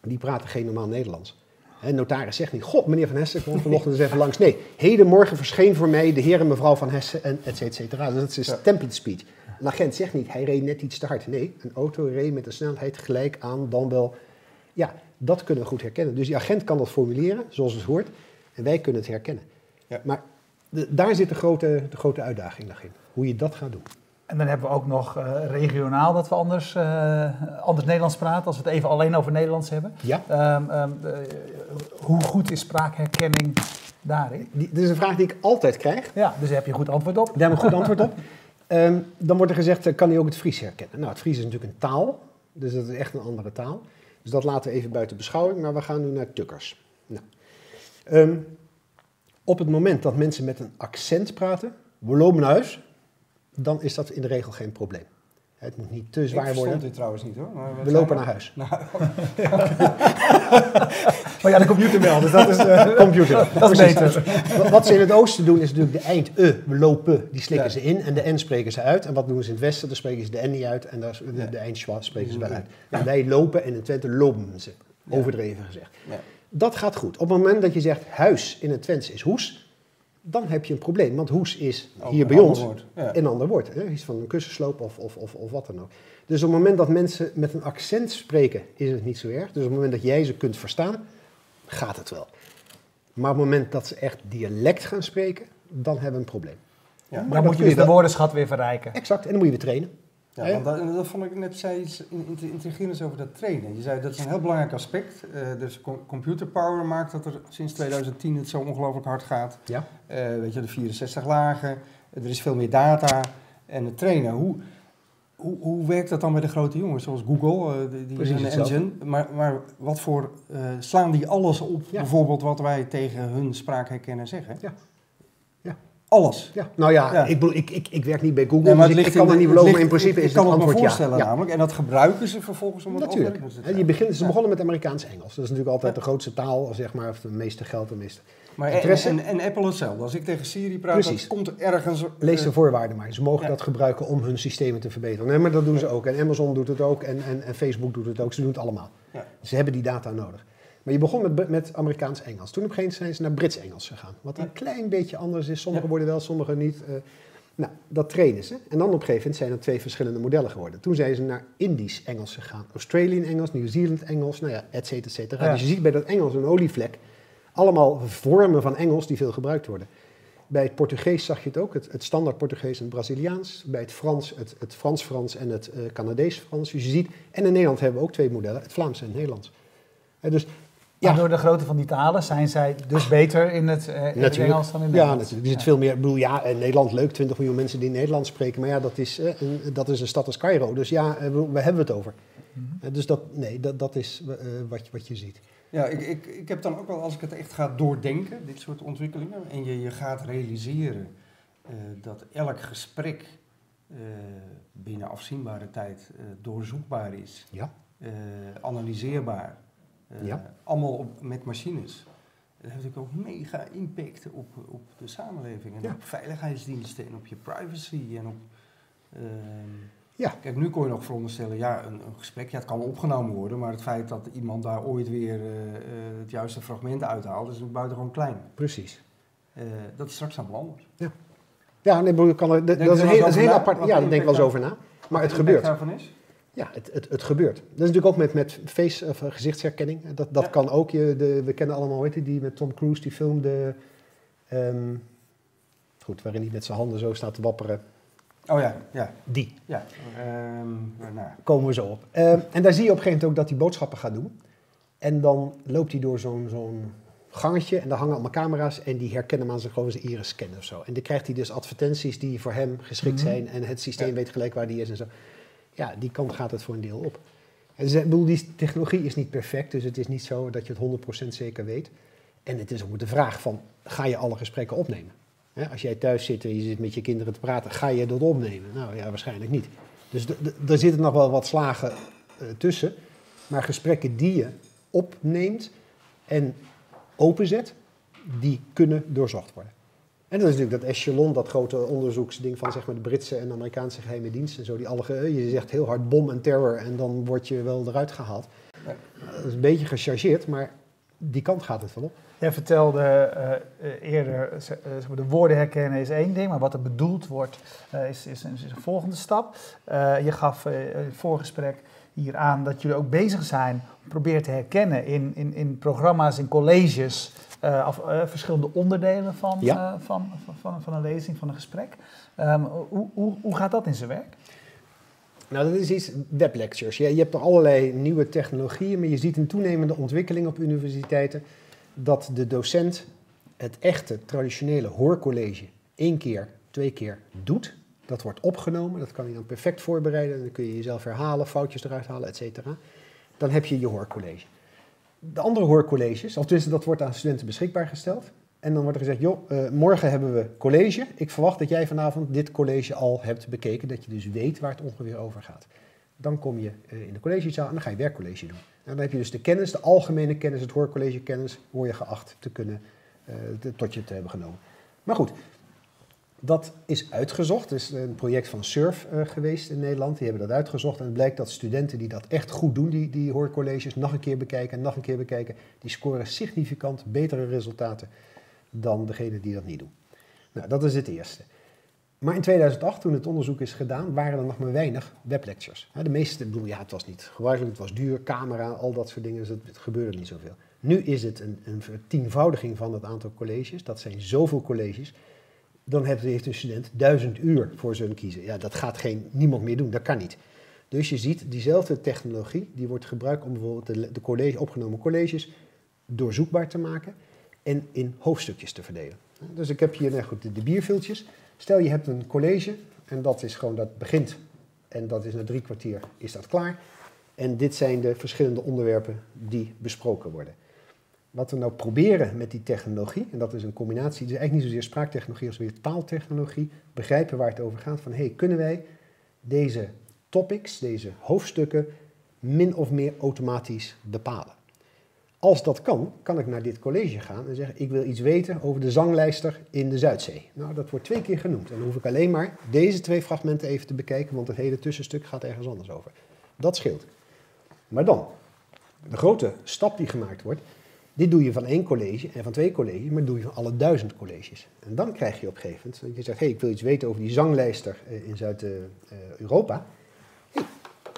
Die praten geen normaal Nederlands. En notaris zegt niet, god meneer Van Hessen, kom vanochtend eens even langs. Nee, heden morgen verscheen voor mij de heer en mevrouw Van Hessen en et cetera. Dus dat is
Ja.
template speech. Een agent zegt niet, hij reed net iets te hard. Nee, een auto reed met een snelheid gelijk aan dan wel... Ja, Dat kunnen we goed herkennen. Dus die agent kan dat formuleren, zoals het hoort, en wij kunnen het herkennen.
Ja.
Maar de- daar zit de grote, de grote uitdaging nog in, hoe je dat gaat doen.
En dan hebben we ook nog eh, regionaal dat we anders, eh, anders Nederlands praten, als we het even alleen over Nederlands hebben.
Ja,
Ehm, ehm, eh, hoe goed is spraakherkenning daarin?
die, dit is een vraag die ik altijd krijg.
Ja, dus daar heb je een goed antwoord op.
Daar hebben we een goed antwoord op. Ehm, dan wordt er gezegd, kan hij ook het Fries herkennen? Nou, het Fries is natuurlijk een taal, dus dat is echt een andere taal. Dus dat laten we even buiten beschouwing, maar we gaan nu naar tukkers. Nou, op het moment dat mensen met een accent praten, we lopen naar huis, dan is dat in de regel geen probleem. Het moet niet te
Ik
zwaar worden.
dit trouwens niet hoor. Maar
We lopen naar huis.
Maar ja, de computer wel, dus dat is, eh,
Computer.
dat is beter.
Wat- ze in het oosten doen is natuurlijk de eind e, we lopen, die slikken
Ja.
ze in en de n spreken ze uit. En wat doen ze in het westen? Dan spreken ze de n niet uit en daar is- de, de eindschwa spreken ze wel
Ja.
uit. En wij lopen en in Twente lopen ze. Overdreven gezegd.
Ja.
Dat gaat goed. Op het moment dat je zegt huis in het Twents is hoes, dan heb je een probleem. Want hoes is
Ook
hier bij ons
woord. Ja.
een ander woord. Hè? Iets van een kussensloop of, of, of, of wat dan ook. Dus op het moment dat mensen met een accent spreken, is het niet zo erg. Dus op het moment dat jij ze kunt verstaan, gaat het wel. Maar op het moment dat ze echt dialect gaan spreken, dan hebben we een probleem.
Ja.
Dan
dat
moet je dus de woordenschat weer verrijken.
Exact, en dan moet je weer trainen.
Ja, want dat, dat vond ik net zei iets in- in- intrigerends over dat trainen. Je zei dat is een heel belangrijk aspect. Eh, dus com- computer power maakt dat er sinds 2010 het zo ongelooflijk hard gaat.
Ja.
Eh, weet je, de 64 lagen, er is veel meer data en het trainen. Hoe, hoe, hoe werkt dat dan bij de grote jongens, zoals Google, eh, die, die
Precies
een engine. Maar, maar wat voor, slaan die alles op,
Ja.
bijvoorbeeld wat wij tegen hun spraak herkennen zeggen?
Ja.
Alles.
Ja, nou ja,
Ja.
Ik, bedoel, ik, ik, ik werk niet bij Google,
Nee, maar
dus ik, kan er niet beloven, maar in principe
ik
is het antwoord ja.
voorstellen
ja.
namelijk. En dat gebruiken ze vervolgens om het
Natuurlijk.
te
Hè, Je begint, ze begonnen met Amerikaans-Engels. Dat is natuurlijk altijd de grootste taal, zeg maar, of de meeste geld, de meeste.
Maar
Interesse?
en, en Apple hetzelfde. Als ik tegen Siri praat, dan komt er ergens...
Lees de voorwaarden maar. Ze mogen
ja.
dat gebruiken om hun systemen te verbeteren. Nee, maar dat doen ze ook. En Amazon doet het ook. En, en, en Facebook doet het ook. Ze doen het allemaal.
Ja.
Ze hebben die data nodig. Maar je begon met, met Amerikaans-Engels. Toen op een gegeven moment zijn ze naar Brits-Engels gegaan. Wat een klein beetje anders is. Sommige worden wel, sommige niet. Eh, nou, dat trainen ze. En dan op een gegeven moment zijn er twee verschillende modellen geworden. Toen zijn ze naar Indisch-Engels gegaan. Australian Engels, New Zealand Engels, nou ja, et cetera, et cetera.
Ja.
Dus je ziet bij dat Engels een olievlek. Allemaal vormen van Engels die veel gebruikt worden. Bij het Portugees zag je het ook, het, het standaard Portugees en het Braziliaans. Bij het Frans, het, het Frans-Frans en het eh Canadees-Frans. Dus je ziet, en in Nederland hebben we ook twee modellen, het Vlaams en het Nederlands. Dus Ja.
door de grootte van die talen zijn zij dus beter in het, eh, in het. Engels dan in het
ja, natuurlijk. Er zit veel meer, ik bedoel, ja, in Nederland leuk, 20 miljoen mensen die Nederlands spreken. Maar ja, dat is, eh, een, dat is een stad als Cairo. Dus ja, eh, we- waar hebben we het over?
Mhm.
Eh, dus dat, nee, dat, dat is eh, wat, je- wat je ziet.
Ja, ik, ik, ik heb dan ook wel, als ik het echt ga doordenken, dit soort ontwikkelingen, en je, je gaat realiseren eh, dat elk gesprek eh, binnen afzienbare tijd eh, doorzoekbaar is,
Ja.
eh, analyseerbaar,
Ja.
allemaal op, met machines. Dat heeft natuurlijk ook mega impact op, op de samenleving en
Ja.
op veiligheidsdiensten en op je privacy en op... ehm,
Ja.
Kijk, nu kon je nog veronderstellen, ja, een, een gesprek, ja, het kan opgenomen worden, maar het feit dat iemand daar ooit weer eh, eh, het juiste fragment uithaalt, is natuurlijk buitengewoon klein.
Precies.
Eh, dat is straks allemaal anders.
Ja, nee, kan er, dat, is een heel, apart. Ja, daar denk ik wel eens over na. Maar het gebeurt.
daarvan is?
Ja, het, het, het gebeurt. Dat is natuurlijk ook met, met face, of, eh, gezichtsherkenning. Dat, dat
Ja.
kan ook. Je, de, we kennen allemaal, heet die, met Tom Cruise, die film, de, ehm, goed, waarin hij met zijn handen zo staat te wapperen.
Oh ja, ja,
Die.
ja. Ehm, nou,
Komen we zo op. Ehm, en daar zie je op een gegeven moment ook dat hij boodschappen gaat doen. En dan loopt hij door zo'n zo'n gangetje en daar hangen allemaal camera's en die herkennen hem aan zijn, gewoon zijn iris scannen of zo. En dan krijgt hij dus advertenties die voor hem geschikt
Mhm.
zijn en het systeem
Ja.
weet gelijk waar die is en zo. Ja, die kant gaat het voor een deel op. En ik bedoel, die technologie is niet perfect, dus het is niet zo dat je het 100% zeker weet. En het is ook de vraag van, ga je alle gesprekken opnemen? Als jij thuis zit en je zit met je kinderen te praten, ga je dat opnemen? Nou ja, waarschijnlijk niet. Dus d- d- er zitten nog wel wat slagen eh, tussen. Maar gesprekken die je opneemt en openzet, die kunnen doorzocht worden. En dat is natuurlijk dat echelon, dat grote onderzoeksding van zeg maar, de Britse en Amerikaanse geheime diensten en zo. Die alle, ge- je zegt heel hard bom en terror en dan word je wel eruit gehaald.
Ja.
Dat is een beetje gechargeerd, maar die kant gaat het wel op.
Jij vertelde eh, eh, eerder, eh, zeg maar, de woorden herkennen is één ding, maar wat er bedoeld wordt eh, is, is, een, is een volgende stap. Eh, je gaf eh, in het voorgesprek, hier aan dat jullie ook bezig zijn om proberen te herkennen in, in, in programma's, in colleges, uh, of, uh, verschillende onderdelen van,
Ja.
uh, van, van, van, van een lezing, van een gesprek. Um, hoe, hoe, hoe gaat dat in zijn werk?
Nou, dat is iets, weblectures. Je, je hebt er allerlei nieuwe technologieën, maar je ziet een toenemende ontwikkeling op universiteiten dat de docent het echte, traditionele hoorcollege één keer, twee keer doet. Dat wordt opgenomen, dat kan je dan perfect voorbereiden. Dan kun je jezelf herhalen, foutjes eruit halen, et cetera. Dan heb je je hoorcollege. De andere hoorcolleges, of dat wordt aan studenten beschikbaar gesteld. En dan wordt er gezegd, joh, uh, morgen hebben we college. Ik verwacht dat jij vanavond dit college al hebt bekeken, dat je dus weet waar het ongeveer over gaat. Dan kom je uh, in de collegezaal en dan ga je werkcollege doen. En dan heb je dus de kennis, de algemene kennis, het hoorcollege kennis, hoor je geacht te kunnen, uh, tot je te hebben genomen. Maar goed, dat is uitgezocht. Het is een project van SURF uh, geweest in Nederland. Die hebben dat uitgezocht. En het blijkt dat studenten die dat echt goed doen, die, die hoorcolleges, nog een keer bekijken en nog een keer bekijken, die scoren significant betere resultaten dan degene die dat niet doen. Nou, dat is het eerste. Maar in 2008, toen het onderzoek is gedaan, waren er nog maar weinig weblectures. De meeste, bedoel, ja, het was niet gebruikelijk, het was duur, camera, al dat soort dingen, dus het, het gebeurde niet zoveel. Nu is het een, een vertienvoudiging van het aantal colleges. Dat zijn zoveel colleges. Dan heeft een student duizend uur voor zijn kiezen. Ja, dat gaat geen, niemand meer doen, dat kan niet. Dus je ziet, diezelfde technologie, die wordt gebruikt om bijvoorbeeld de, de college, opgenomen colleges doorzoekbaar te maken en in hoofdstukjes te verdelen. Dus ik heb hier nou goed, de, de bierviltjes. Stel je hebt een college en dat is gewoon, dat begint en dat is na drie kwartier is dat klaar. En dit zijn de verschillende onderwerpen die besproken worden. Wat we nou proberen met die technologie, en dat is een combinatie, het is eigenlijk niet zozeer spraaktechnologie als weer taaltechnologie, begrijpen waar het over gaat van, hey, kunnen wij deze topics, deze hoofdstukken, min of meer automatisch bepalen? Als dat kan, kan ik naar dit college gaan en zeggen: Ik wil iets weten over de zanglijster in de Zuidzee. Nou, dat wordt twee keer genoemd. En dan hoef ik alleen maar deze twee fragmenten even te bekijken, want het hele tussenstuk gaat ergens anders over. Dat scheelt. Maar dan, de grote stap die gemaakt wordt, dit doe je van één college en van twee colleges, maar doe je van alle duizend colleges. En dan krijg je op een gegeven moment, dat je zegt: Hé, hey, ik wil iets weten over die zanglijster in Zuid-Europa.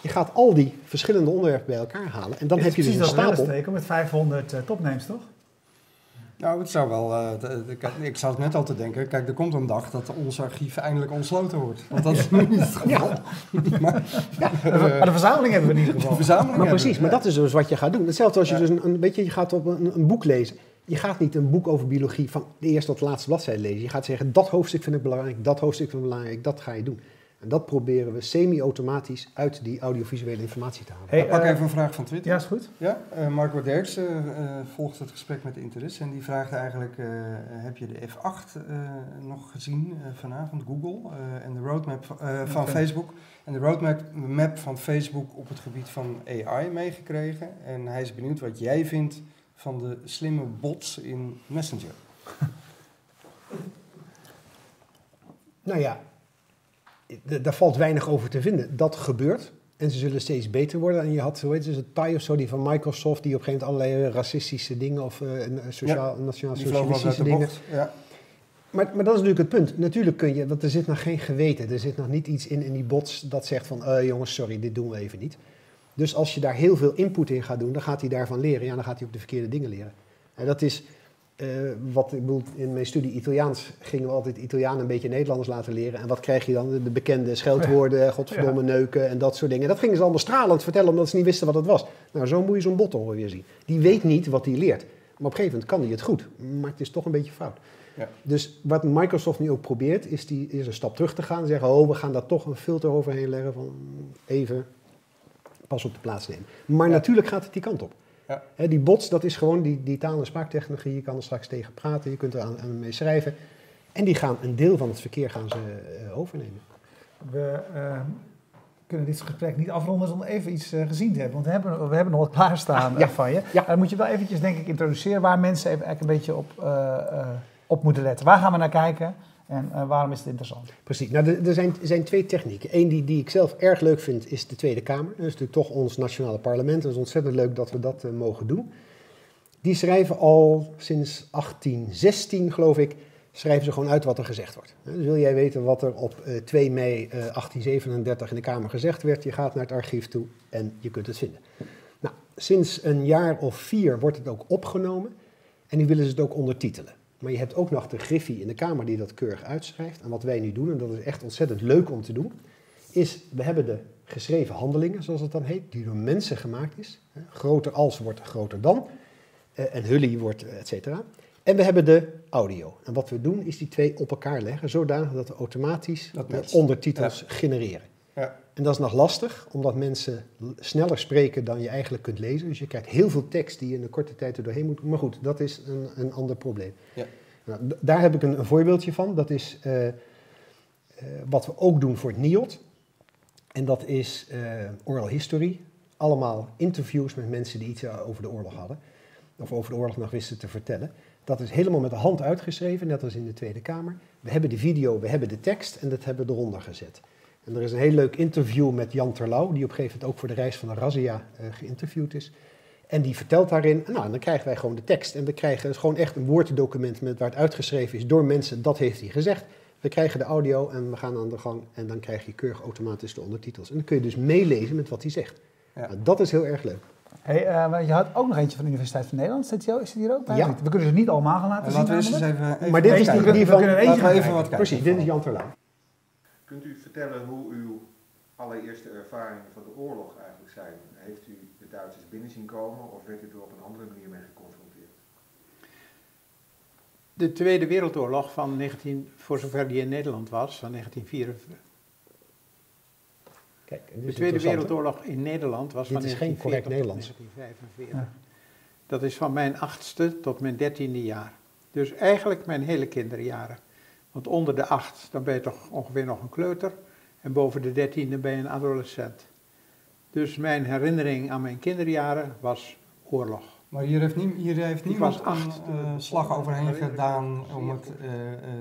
Je gaat al die verschillende onderwerpen bij elkaar halen. En dan heb je dus een stapel.
met 500 uh, topnames, toch?
Nou, het zou wel. Uh, ik zat net al te denken. Kijk, er komt een dag dat ons archief eindelijk ontsloten wordt. Want dat is nu niet het geval.
Ja.
maar, ja. maar de verzameling hebben we in ieder geval.
De verzameling
maar precies, maar dat is dus wat je gaat doen. Hetzelfde als je dus een, een beetje, je gaat op een, een, boek lezen. Je gaat niet een boek over biologie van de eerste tot de laatste bladzijde lezen. Je gaat zeggen, dat hoofdstuk vind ik belangrijk, dat hoofdstuk vind ik belangrijk, dat ga je doen. En dat proberen we semi-automatisch uit die audiovisuele informatie te halen.
Hey, ik pak uh, even een vraag van Twitter.
Ja, is goed.
Ja, uh, Marco Derksen uh, volgt het gesprek met interesse en die vraagt eigenlijk, heb je de F8 nog gezien vanavond, Google, en de roadmap van okay. Facebook. En de roadmap map van Facebook op het gebied van AI meegekregen. En hij is benieuwd wat jij vindt van de slimme bots in Messenger.
nou ja, daar valt weinig over te vinden. Dat gebeurt. En ze zullen steeds beter worden. En je had, hoe heet het, het PI of zo, die van Microsoft, die op een gegeven moment allerlei racistische dingen of uh, sociaal, ja, nationaal socialistische dingen.
Ja.
Maar, maar dat is natuurlijk het punt. Natuurlijk kun je, want er zit nog geen geweten. Er zit nog niet iets in in die bots dat zegt van, uh, jongens, sorry, dit doen we even niet. Dus als je daar heel veel input in gaat doen, dan gaat hij daarvan leren. Ja, dan gaat hij ook de verkeerde dingen leren. En dat is, uh, wat ik bedoel, in mijn studie Italiaans gingen we altijd Italianen een beetje Nederlanders laten leren. En wat krijg je dan? De bekende scheldwoorden, ja. godverdomme ja. neuken en dat soort dingen. Dat gingen ze allemaal stralend vertellen omdat ze niet wisten wat het was. Nou, zo moet je zo'n bot weer zien. Die weet niet wat hij leert. Maar op een gegeven moment kan hij het goed. Maar het is toch een beetje fout.
Ja.
Dus wat Microsoft nu ook probeert, is, die, is een stap terug te gaan. Zeggen, oh, we gaan daar toch een filter overheen leggen van even pas op de plaats nemen. Maar natuurlijk gaat het die kant op.
Ja.
He, die bots, dat is gewoon die, die taal- en spraaktechnologie. Je kan er straks tegen praten, je kunt er aan, aan mee schrijven. En die gaan een deel van het verkeer gaan ze uh, overnemen.
We uh, kunnen dit gesprek niet afronden zonder even iets uh, gezien te hebben. Want we hebben, we hebben nog wat klaarstaan
Ah, ja.
van je.
Ja.
Dan moet je wel eventjes, denk ik, introduceren waar mensen even eigenlijk een beetje op, uh, op moeten letten. Waar gaan we naar kijken? En uh, waarom is het interessant?
Precies. Nou, er, zijn, twee technieken. Eén die, die ik zelf erg leuk vind, is de Tweede Kamer. Dat is natuurlijk toch ons nationale parlement. Het is ontzettend leuk dat we dat uh, mogen doen. Die schrijven al sinds 1816, geloof ik, schrijven ze gewoon uit wat er gezegd wordt. Dus wil jij weten wat er op 2 mei 1837 in de Kamer gezegd werd, je gaat naar het archief toe en je kunt het vinden. Nou, sinds een jaar of vier wordt het ook opgenomen en nu willen ze het ook ondertitelen. Maar je hebt ook nog de Griffie in de Kamer die dat keurig uitschrijft. En wat wij nu doen, en dat is echt ontzettend leuk om te doen, is we hebben de geschreven handelingen, zoals het dan heet, die door mensen gemaakt is. Groter als wordt groter dan. Eh, en hully wordt, et cetera. En we hebben de audio. En wat we doen is die twee op elkaar leggen, zodanig dat we automatisch dat ondertitels genereren. Ja. En dat is nog lastig, omdat mensen sneller spreken dan je eigenlijk kunt lezen. Dus je krijgt heel veel tekst die je in een korte tijd er doorheen moet. Maar goed, dat is een, een ander probleem. Ja. Nou, daar heb ik een, een, voorbeeldje van. Dat is uh, uh, wat we ook doen voor het NIOT. En dat is uh, oral history. Allemaal interviews met mensen die iets over de oorlog hadden. Of over de oorlog nog wisten te vertellen. Dat is helemaal met de hand uitgeschreven, net als in de Tweede Kamer. We hebben de video, we hebben de tekst en dat hebben we eronder gezet. En er is een heel leuk interview met Jan Terlouw, die op een gegeven moment ook voor de reis van de Razia uh, geïnterviewd is. En die vertelt daarin, nou, dan krijgen wij gewoon de tekst. En we krijgen dus gewoon echt een woorddocument met waar het uitgeschreven is door mensen, dat heeft hij gezegd. We krijgen de audio en we gaan aan de gang en dan krijg je keurig automatisch de ondertitels. En dan kun je dus meelezen met wat hij zegt. Ja. Nou, dat is heel erg leuk.
Hey, uh, je had ook nog eentje van de Universiteit van Nederland. Zit, die, is die hier ook bij? Ja. We kunnen ze niet allemaal gaan laten zien.
Laten we eens even, even,
Maar dit is die, die van...
We even, even wat kijken.
Precies, dit is Jan Terlouw.
Kunt u vertellen hoe uw allereerste ervaringen van de oorlog eigenlijk zijn? Heeft u de Duitsers binnen zien komen of werd u er op een andere manier mee geconfronteerd?
De Tweede Wereldoorlog van 19, voor zover die in Nederland was, van 1944. Kijk, de Tweede Wereldoorlog in Nederland was
dit
van
is geen correct Nederlands.
1945. Dat is van mijn achtste tot mijn dertiende jaar. Dus eigenlijk mijn hele kinderjaren. Want onder de acht, dan ben je toch ongeveer nog een kleuter. En boven de dertiende ben je een adolescent. Dus mijn herinnering aan mijn kinderjaren was oorlog.
Maar hier heeft, nie, hier heeft niemand een uh, slag overheen gedaan om het uh,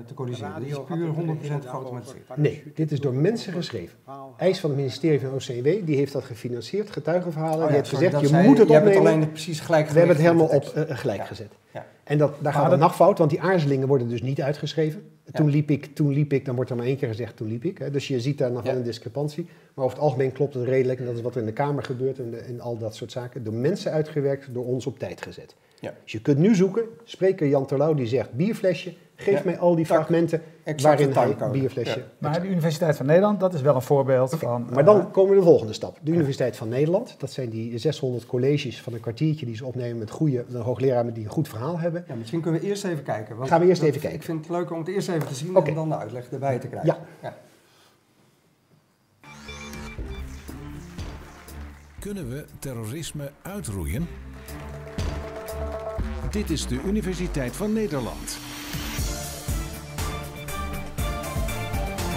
te corrigeren. Dit is puur 100% geautomatiseerd.
Nee, dit is door mensen geschreven. Eis van het ministerie van OCW, die heeft dat gefinancierd, getuigenverhalen. Oh, ja, die heeft gezegd, je moet het opnemen. Je hebt het alleen
precies gelijk
We hebben het helemaal op uh, gelijk ja. gezet. Ja. En dat, daar gaat een nachtfout, want die aarzelingen worden dus niet uitgeschreven. Toen, liep ik, toen liep ik, dan wordt er maar één keer gezegd, toen liep ik. Hè. Dus je ziet daar nog wel een discrepantie. Maar over het algemeen klopt het redelijk. En dat is wat er in de Kamer gebeurt en, en al dat soort zaken. Door mensen uitgewerkt, door ons op tijd gezet. Ja. Dus je kunt nu zoeken, spreker Jan Terlouw die zegt bierflesje, geef mij al die fragmenten waarin hij bierflesje... Ja.
Maar de Universiteit van Nederland, dat is wel een voorbeeld van...
Maar dan komen we de volgende stap. De Universiteit van Nederland, dat zijn die 600 colleges van een kwartiertje die ze opnemen met goede, een hoogleraar die een goed verhaal hebben.
Ja, misschien kunnen we eerst even kijken.
Want Gaan we eerst even kijken.
Ik vind het leuk om het eerst even te zien okay. en dan de uitleg erbij te krijgen.
Ja.
Kunnen we terrorisme uitroeien? Dit is de Universiteit van Nederland.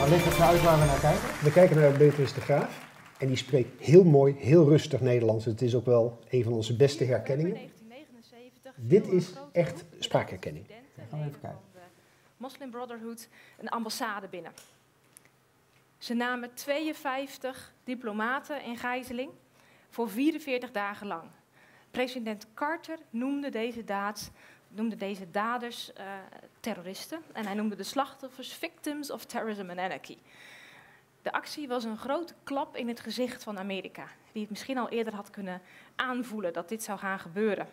Maar leg het uit waar we naar kijken.
We kijken naar Beatrice de Graaf. En die spreekt heel mooi, heel rustig Nederlands. Het is ook wel een van onze beste herkenningen. 1979 Dit is echt spraakherkenning.
Gaan we even kijken.
Muslim Brotherhood een ambassade binnen. Ze namen 52 diplomaten in gijzeling voor 44 dagen lang. President Carter noemde deze, daad, noemde deze daders uh, terroristen en hij noemde de slachtoffers victims of terrorism and anarchy. De actie was een grote klap in het gezicht van Amerika, die het misschien al eerder had kunnen aanvoelen dat dit zou gaan gebeuren.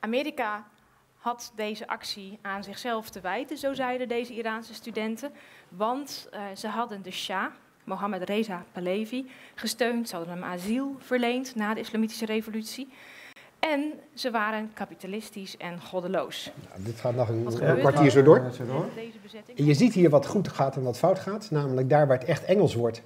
Amerika had deze actie aan zichzelf te wijten, zo zeiden deze Iraanse studenten, want uh, ze hadden de Shah, Mohammed Reza Pahlavi, gesteund. Ze hadden hem asiel verleend na de Islamitische Revolutie. En ze waren kapitalistisch en goddeloos.
Nou, dit gaat nog een, een kwartier zo door. En je ziet hier wat goed gaat en wat fout gaat. Namelijk daar waar het echt Engels wordt.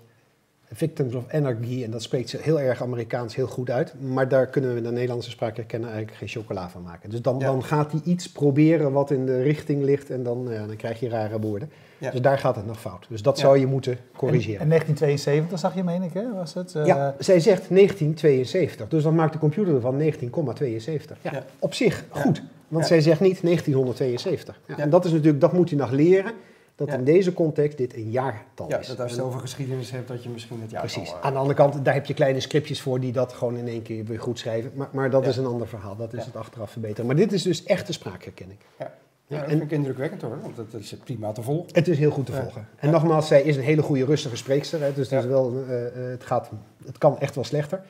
Victims of Energy. En dat spreekt ze heel erg Amerikaans heel goed uit. Maar daar kunnen we in de Nederlandse spraak herkennen eigenlijk geen chocola van maken. Dus dan, dan gaat hij iets proberen wat in de richting ligt. En dan, ja, dan krijg je rare woorden. Dus daar gaat het nog fout. Dus dat zou je moeten corrigeren.
En, 1972 zag je, meen ik, hè? Was het,
uh... Ja, zij zegt 1972. Dus dan maakt de computer ervan 19,72. Ja, op zich goed. Want zij zegt niet 1972. En dat is natuurlijk, dat moet je nog leren. Dat in deze context dit een jaartal
ja,
is.
dat als je het over geschiedenis hebt, dat je misschien het jaartal...
Precies. Aan de andere kant, daar heb je kleine scriptjes voor die dat gewoon in één keer weer goed schrijven. Maar, maar dat is een ander verhaal. Dat is het achteraf verbeteren. Maar dit is dus echte spraakherkenning. Ja.
Ja, dat vind ik indrukwekkend hoor, want het is prima te volgen.
het is heel goed te volgen. En nogmaals, zij is een hele goede rustige spreekster. Hè, dus het, is wel, eh, eh, het, gaat, het kan echt wel slechter.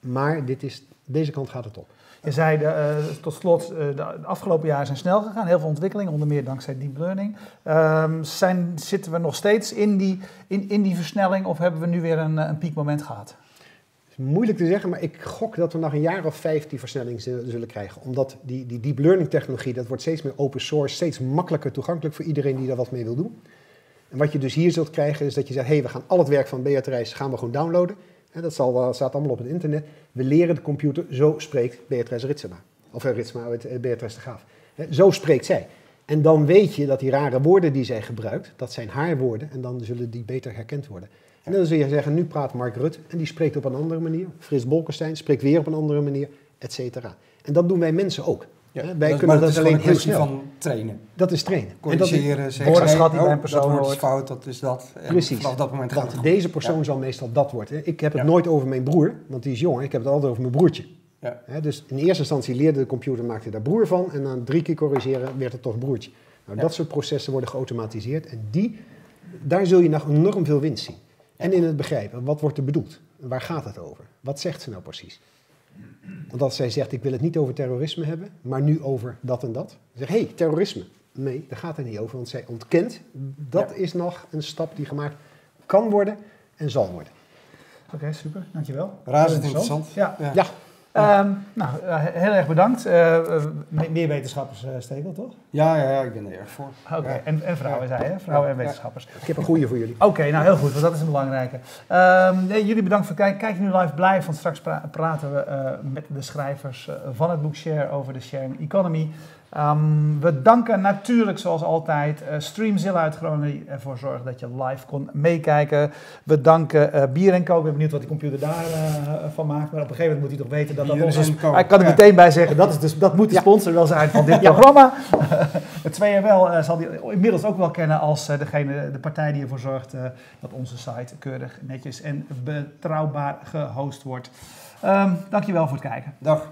Maar dit is, deze kant gaat het op.
Je zei eh, tot slot, eh, de, afgelopen jaren zijn snel gegaan. Heel veel ontwikkelingen, onder meer dankzij deep learning. Ehm, zijn, zitten we nog steeds in die, in, in die versnelling of hebben we nu weer een, eh, een piekmoment gehad?
Is moeilijk te zeggen, maar ik gok dat we nog een jaar of vijf die versnelling zullen zullen krijgen. Omdat die, die deep learning technologie, dat wordt steeds meer open source, steeds makkelijker toegankelijk voor iedereen die daar wat mee wil doen. En wat je dus hier zult krijgen, is dat je zegt, hé, hey, we gaan al het werk van Beatrice gaan we gewoon downloaden. Dat zal, staat allemaal op het internet. We leren de computer, zo spreekt Beatrice Ritsema. Of uh, Ritsema, uh, Beatrice de Graaf. Zo spreekt zij. En dan weet je dat die rare woorden die zij gebruikt, dat zijn haar woorden. En dan zullen die beter herkend worden. En dan zul je zeggen, nu praat Mark Rutte en die spreekt op een andere manier. Frits Bolkestein spreekt weer op een andere manier, et cetera. En dat doen wij mensen ook.
Ja,
wij
dat-
kunnen dat
is
alleen heel snel.
van trainen.
Dat is trainen. Dat
Corrigeren, zeggen,
woordenschat
hey,
die bij een
oh,
persoon
dat fout, dat is dat. En
Precies.
Vanaf dat moment gaat het
deze persoon
Ja.
zal meestal dat worden. Ik heb het
Ja.
nooit over mijn broer, want die is jong. Ik heb het altijd over mijn broertje.
Ja.
Dus in eerste instantie leerde de computer, maakte daar broer van. En na drie keer corrigeren werd het toch broertje. Nou. Dat soort processen worden geautomatiseerd. En die, daar zul je nog enorm veel winst zien. En in het begrijpen, wat wordt er bedoeld? Waar gaat het over? Wat zegt ze nou precies? Want als zij zegt, ik wil het niet over terrorisme hebben, maar nu over dat en dat. Dan zeg hé, hey, terrorisme. Nee, daar gaat het niet over, want zij ontkent. Dat
Ja.
is nog een stap die gemaakt kan worden en zal worden.
Oké, super. Dankjewel.
Razend interessant.
Ja.
Ja.
Ja,
Ehm, nou, eh, heel erg bedankt. Eh, eh, me- meer wetenschappers, Stekel, toch?
Ja, ja, ja, ik ben er erg voor.
Oké,
Ja.
en, en vrouwen, zei je? Vrouwen en
Ja.
wetenschappers.
ik heb een goede voor jullie.
Oké, nou heel goed, want dat is een belangrijke. Ehm, nee, jullie bedankt voor het kijken. Kijk nu live blij, want straks pra- praten we met de schrijvers van het boek Share over de sharing economy. Ehm, we danken natuurlijk, zoals altijd, eh, Streamzilla uit Groningen die ervoor zorgde dat je live kon meekijken. We danken eh, Bier en Co. Ik ben benieuwd wat die computer daarvan van maakt. Maar op een gegeven moment moet hij toch weten dat dat
Bier
onze...
Co.
Ik kan er
Ja.
meteen bij zeggen, dat, is dus, dat moet de
Ja.
sponsor wel zijn van dit programma. Het 2RL eh, zal die inmiddels ook wel kennen als eh, degene, de partij die ervoor zorgt eh, dat onze site keurig, netjes en betrouwbaar gehost wordt. Ehm dankjewel voor het kijken.
Dag.